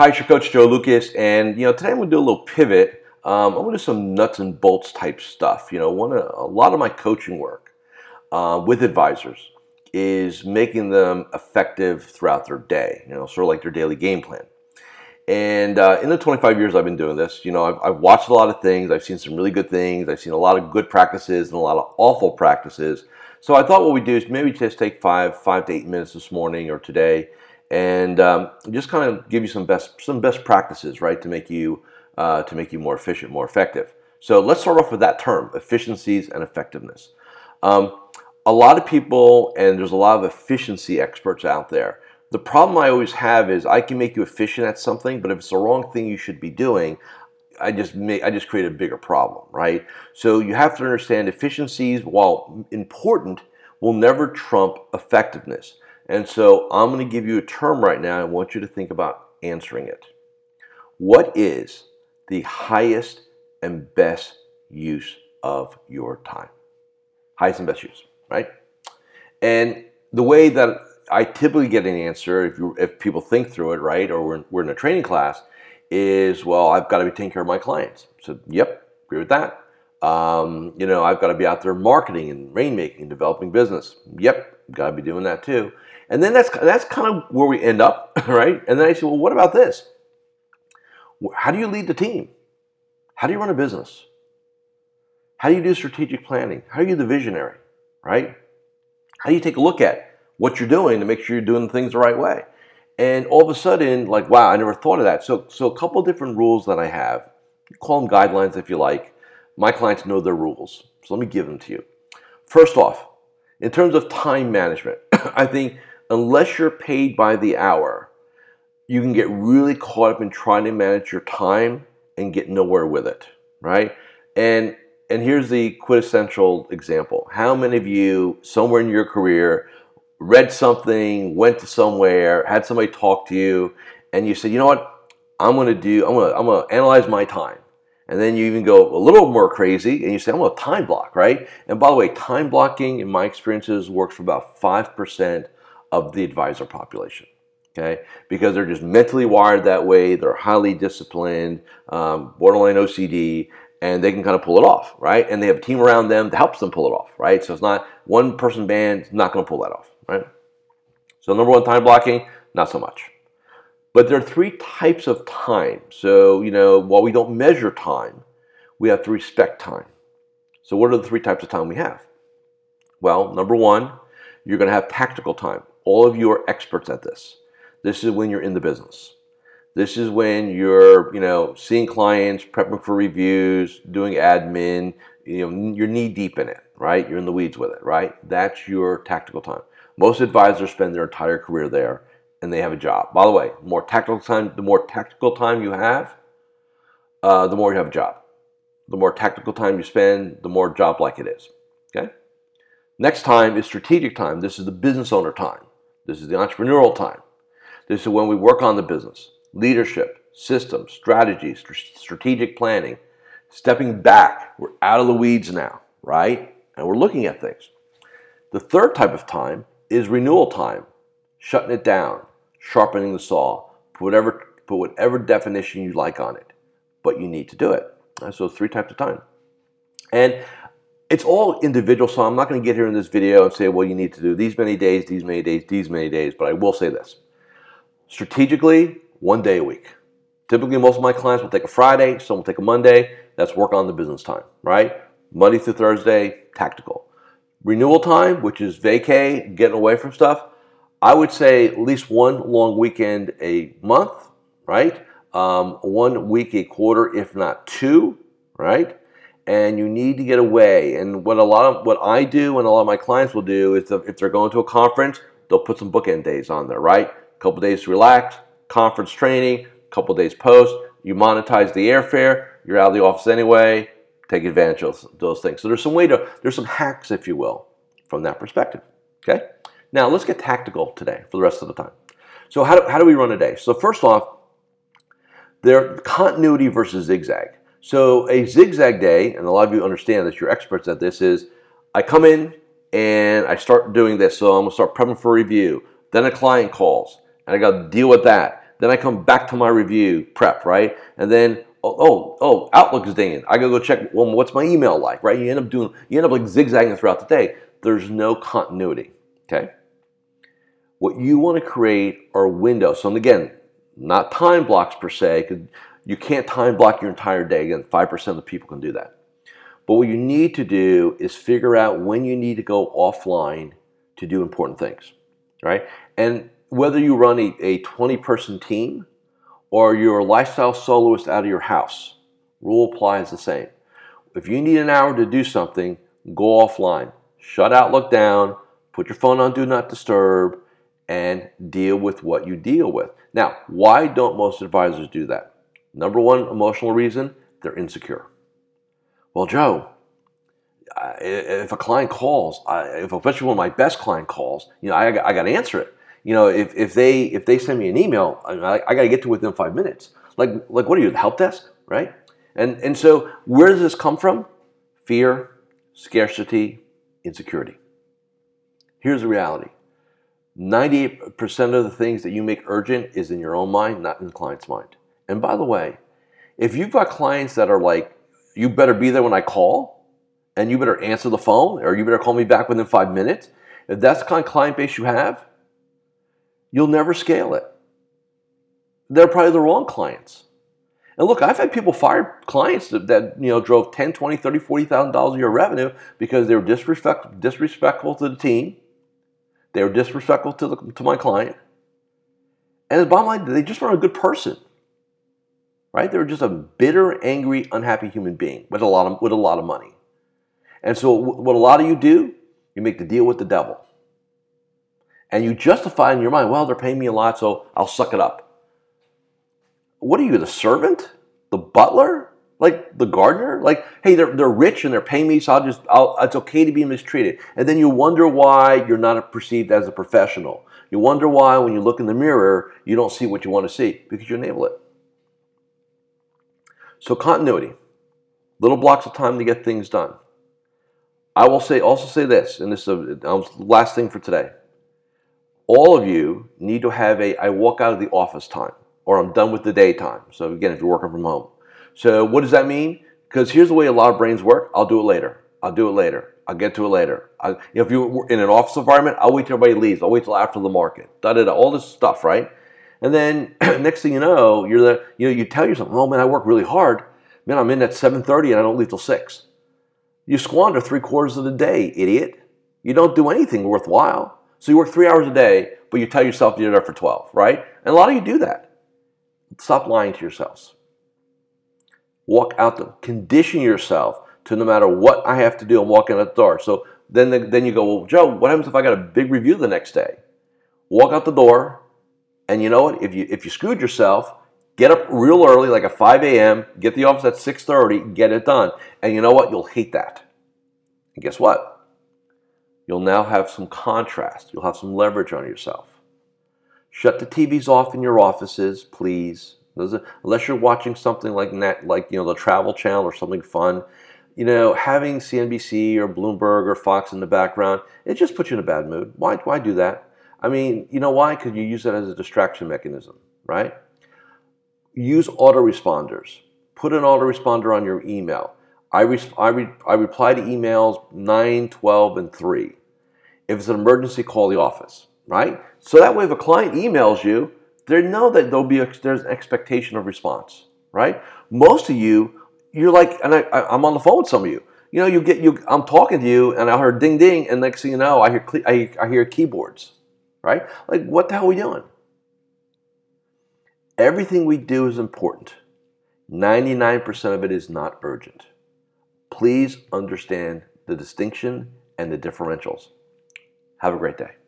Hi, it's your coach Joe Lukacs, and you know today I'm to do a little pivot. Um, I'm to do some nuts and bolts type stuff. You know, one a lot of my coaching work uh, with advisors is making them effective throughout their day. You know, sort of like their daily game plan. And uh, in the 25 years I've been doing this, you know, I've, I've, watched a lot of things. I've seen some really good things. I've seen a lot of good practices and a lot of awful practices. So I thought what we do is maybe just take five, five to eight minutes this morning or today and um, just kind of give you some best some best practices, right, to make you uh, to make you more efficient, more effective. So let's start off with that term: efficiencies and effectiveness. Um, a lot of people, and there's a lot of efficiency experts out there. The problem I always have is I can make you efficient at something, but if it's the wrong thing you should be doing, I just make I just create a bigger problem, right? So you have to understand efficiencies, while important, will never trump effectiveness. And so I'm going to give you a term right now. I want you to think about answering it. What is the highest and best use of your time? Highest and best use, right? And the way that I typically get an answer, if, you, if people think through it, right, or we're, we're in a training class, is well, I've got to be taking care of my clients. So, yep, agree with that. Um, you know, I've got to be out there marketing and rainmaking and developing business. Yep, got to be doing that too. And then that's that's kind of where we end up, right? And then I say, well, what about this? How do you lead the team? How do you run a business? How do you do strategic planning? How are you the visionary, right? How do you take a look at what you're doing to make sure you're doing things the right way? And all of a sudden, like, wow, I never thought of that. So, so a couple different rules that I have. Call them guidelines if you like. My clients know their rules, so let me give them to you. First off, in terms of time management, I think unless you're paid by the hour, you can get really caught up in trying to manage your time and get nowhere with it, right? And and here's the quintessential example. How many of you somewhere in your career read something, went to somewhere, had somebody talk to you, and you said, "You know what? I'm going to do I'm going to I'm going to analyze my time." And then you even go a little more crazy and you say, I'm going to time block, right? And by the way, time blocking, in my experiences, works for about 5% of the advisor population. Okay, because they're just mentally wired that way. They're highly disciplined, um, borderline OCD, and they can kind of pull it off, right? And they have a team around them that helps them pull it off, right? So it's not one person band not going to pull that off, right? So number one, time blocking, not so much. But there are three types of time. So you know, while we don't measure time, we have to respect time. So what are the three types of time we have? Well, number one, you're going to have tactical time all of you are experts at this. This is when you're in the business. This is when you're, you know, seeing clients, prepping for reviews, doing admin, you know, you're knee deep in it, right? You're in the weeds with it, right? That's your tactical time. Most advisors spend their entire career there and they have a job. By the way, the more tactical time, the more tactical time you have, uh, the more you have a job. The more tactical time you spend, the more job like it is. Okay? Next time is strategic time. This is the business owner time. This is the entrepreneurial time. This is when we work on the business, leadership, systems, strategy, strategic planning, stepping back. We're out of the weeds now, right? And we're looking at things. The third type of time is renewal time, shutting it down, sharpening the saw, put whatever, put whatever definition you like on it, but you need to do it. Uh, so three types of time. And it's all individual, so I'm not going to get here in this video and say, well, you need to do these many days, these many days, these many days, but I will say this. Strategically, one day a week. Typically, most of my clients will take a Friday, some will take a Monday. That's work on the business time, right? Monday through Thursday, tactical. Renewal time, which is vacay, getting away from stuff, I would say at least one long weekend a month, right? Um, one week a quarter, if not two, right? and you need to get away. And what a lot of what I do and a lot of my clients will do is if they're going to a conference, they'll put some bookend days on there, right? A couple days to relax, conference training, a couple days post. You monetize the airfare. You're out of the office anyway. Take advantage of those things. So there's some way to there's some hacks, if you will, from that perspective. Okay. Now let's get tactical today for the rest of the time. So how do, how do we run a day? So first off, there continuity versus zigzag. So a zigzag day, and a lot of you understand that you're experts at this, is I come in and I start doing this. So I'm gonna start prepping for a review. Then a client calls and I gotta deal with that. Then I come back to my review prep, right? And then oh oh, oh Outlook is dinging. I gotta go check. Well, what's my email like, right? You end up doing you end up like zigzagging throughout the day. There's no continuity. Okay. What you want to create are windows. So again, not time blocks per se, because you can't time block your entire day. Again, five percent of the people can do that. But what you need to do is figure out when you need to go offline to do important things, right? And whether you run a, a 20 person team or you're a lifestyle soloist out of your house, rule applies the same. If you need an hour to do something, go offline. Shut Outlook down, put your phone on Do Not Disturb, and deal with what you deal with. Now, why don't most advisors do that? Number one emotional reason they're insecure. Well, Joe, if a client calls, if especially one of my best client calls, you know, I, I got to answer it. You know, if, if they if they send me an email, I, I got to get to within five minutes. Like like what are you, the help desk, right? And and so where does this come from? Fear, scarcity, insecurity. Here's the reality. 98% of the things that you make urgent is in your own mind, not in the client's mind. And by the way, if you've got clients that are like, you better be there when I call, and you better answer the phone or you better call me back within five minutes, if that's the kind of client base you have, you'll never scale it. They're probably the wrong clients. And look, I've had people fire clients that, that you know drove 10, 20, 30, 40,000 dollars a year revenue because they were disrespect, disrespectful to the team. They were disrespectful to the, to my client. And the bottom line, they just weren't a good person. Right? They were just a bitter, angry, unhappy human being with a lot of with a lot of money. And so, what a lot of you do, you make the deal with the devil. And you justify in your mind, well, they're paying me a lot, so I'll suck it up. What are you, the servant? The butler? Like the gardener? Like, hey, they're, they're rich and they're paying me, so I'll just, I'll, it's okay to be mistreated. And then you wonder why you're not perceived as a professional. You wonder why when you look in the mirror, you don't see what you want to see because you enable it. So, continuity little blocks of time to get things done. I will say also say this, and this is the last thing for today. All of you need to have a I walk out of the office time, or I'm done with the daytime. So again, if you're working from home, so what does that mean? Because here's the way a lot of brains work. I'll do it later. I'll do it later. I'll get to it later. I, if you're in an office environment, I'll wait till everybody leaves. I'll wait till after the market. Da da da. All this stuff, right? And then next thing you know, you're the you know you tell yourself, oh man, I work really hard. Man, I'm in at 7:30 and I don't leave till six. You squander three quarters of the day, idiot. You don't do anything worthwhile. So you work three hours a day, but you tell yourself you're there for 12, right? And a lot of you do that. Stop lying to yourselves. Walk out the condition yourself to no matter what I have to do, I'm walking out the door. So then, the, then you go, well, Joe, what happens if I got a big review the next day? Walk out the door, and you know what? If you if you screwed yourself, Get up real early, like at 5 a.m., get the office at 6.30, get it done. And you know what? You'll hate that. And guess what? You'll now have some contrast. You'll have some leverage on yourself. Shut the TVs off in your offices, please. Unless you're watching something like that, like you know the Travel Channel or something fun, you know, having CNBC or Bloomberg or Fox in the background, it just puts you in a bad mood. Why? Why do that? I mean, you know why? Because you use it as a distraction mechanism, right? use autoresponders. Put an autoresponder on your email. I, I, re- I reply to emails 9, 12, and 3. If it's an emergency, call the office, right? So that way, if a client emails you, they know that there'll be there's an expectation of response, right? Most of you, you're like, and I, I, am on the phone with some of you. You know, you get you. I'm talking to you, and I heard ding ding, and next thing you know, I hear I, I hear keyboards, right? Like, what the hell are we doing? Everything we do is important. 99% of it is not urgent. Please understand the distinction and the differentials. Have a great day.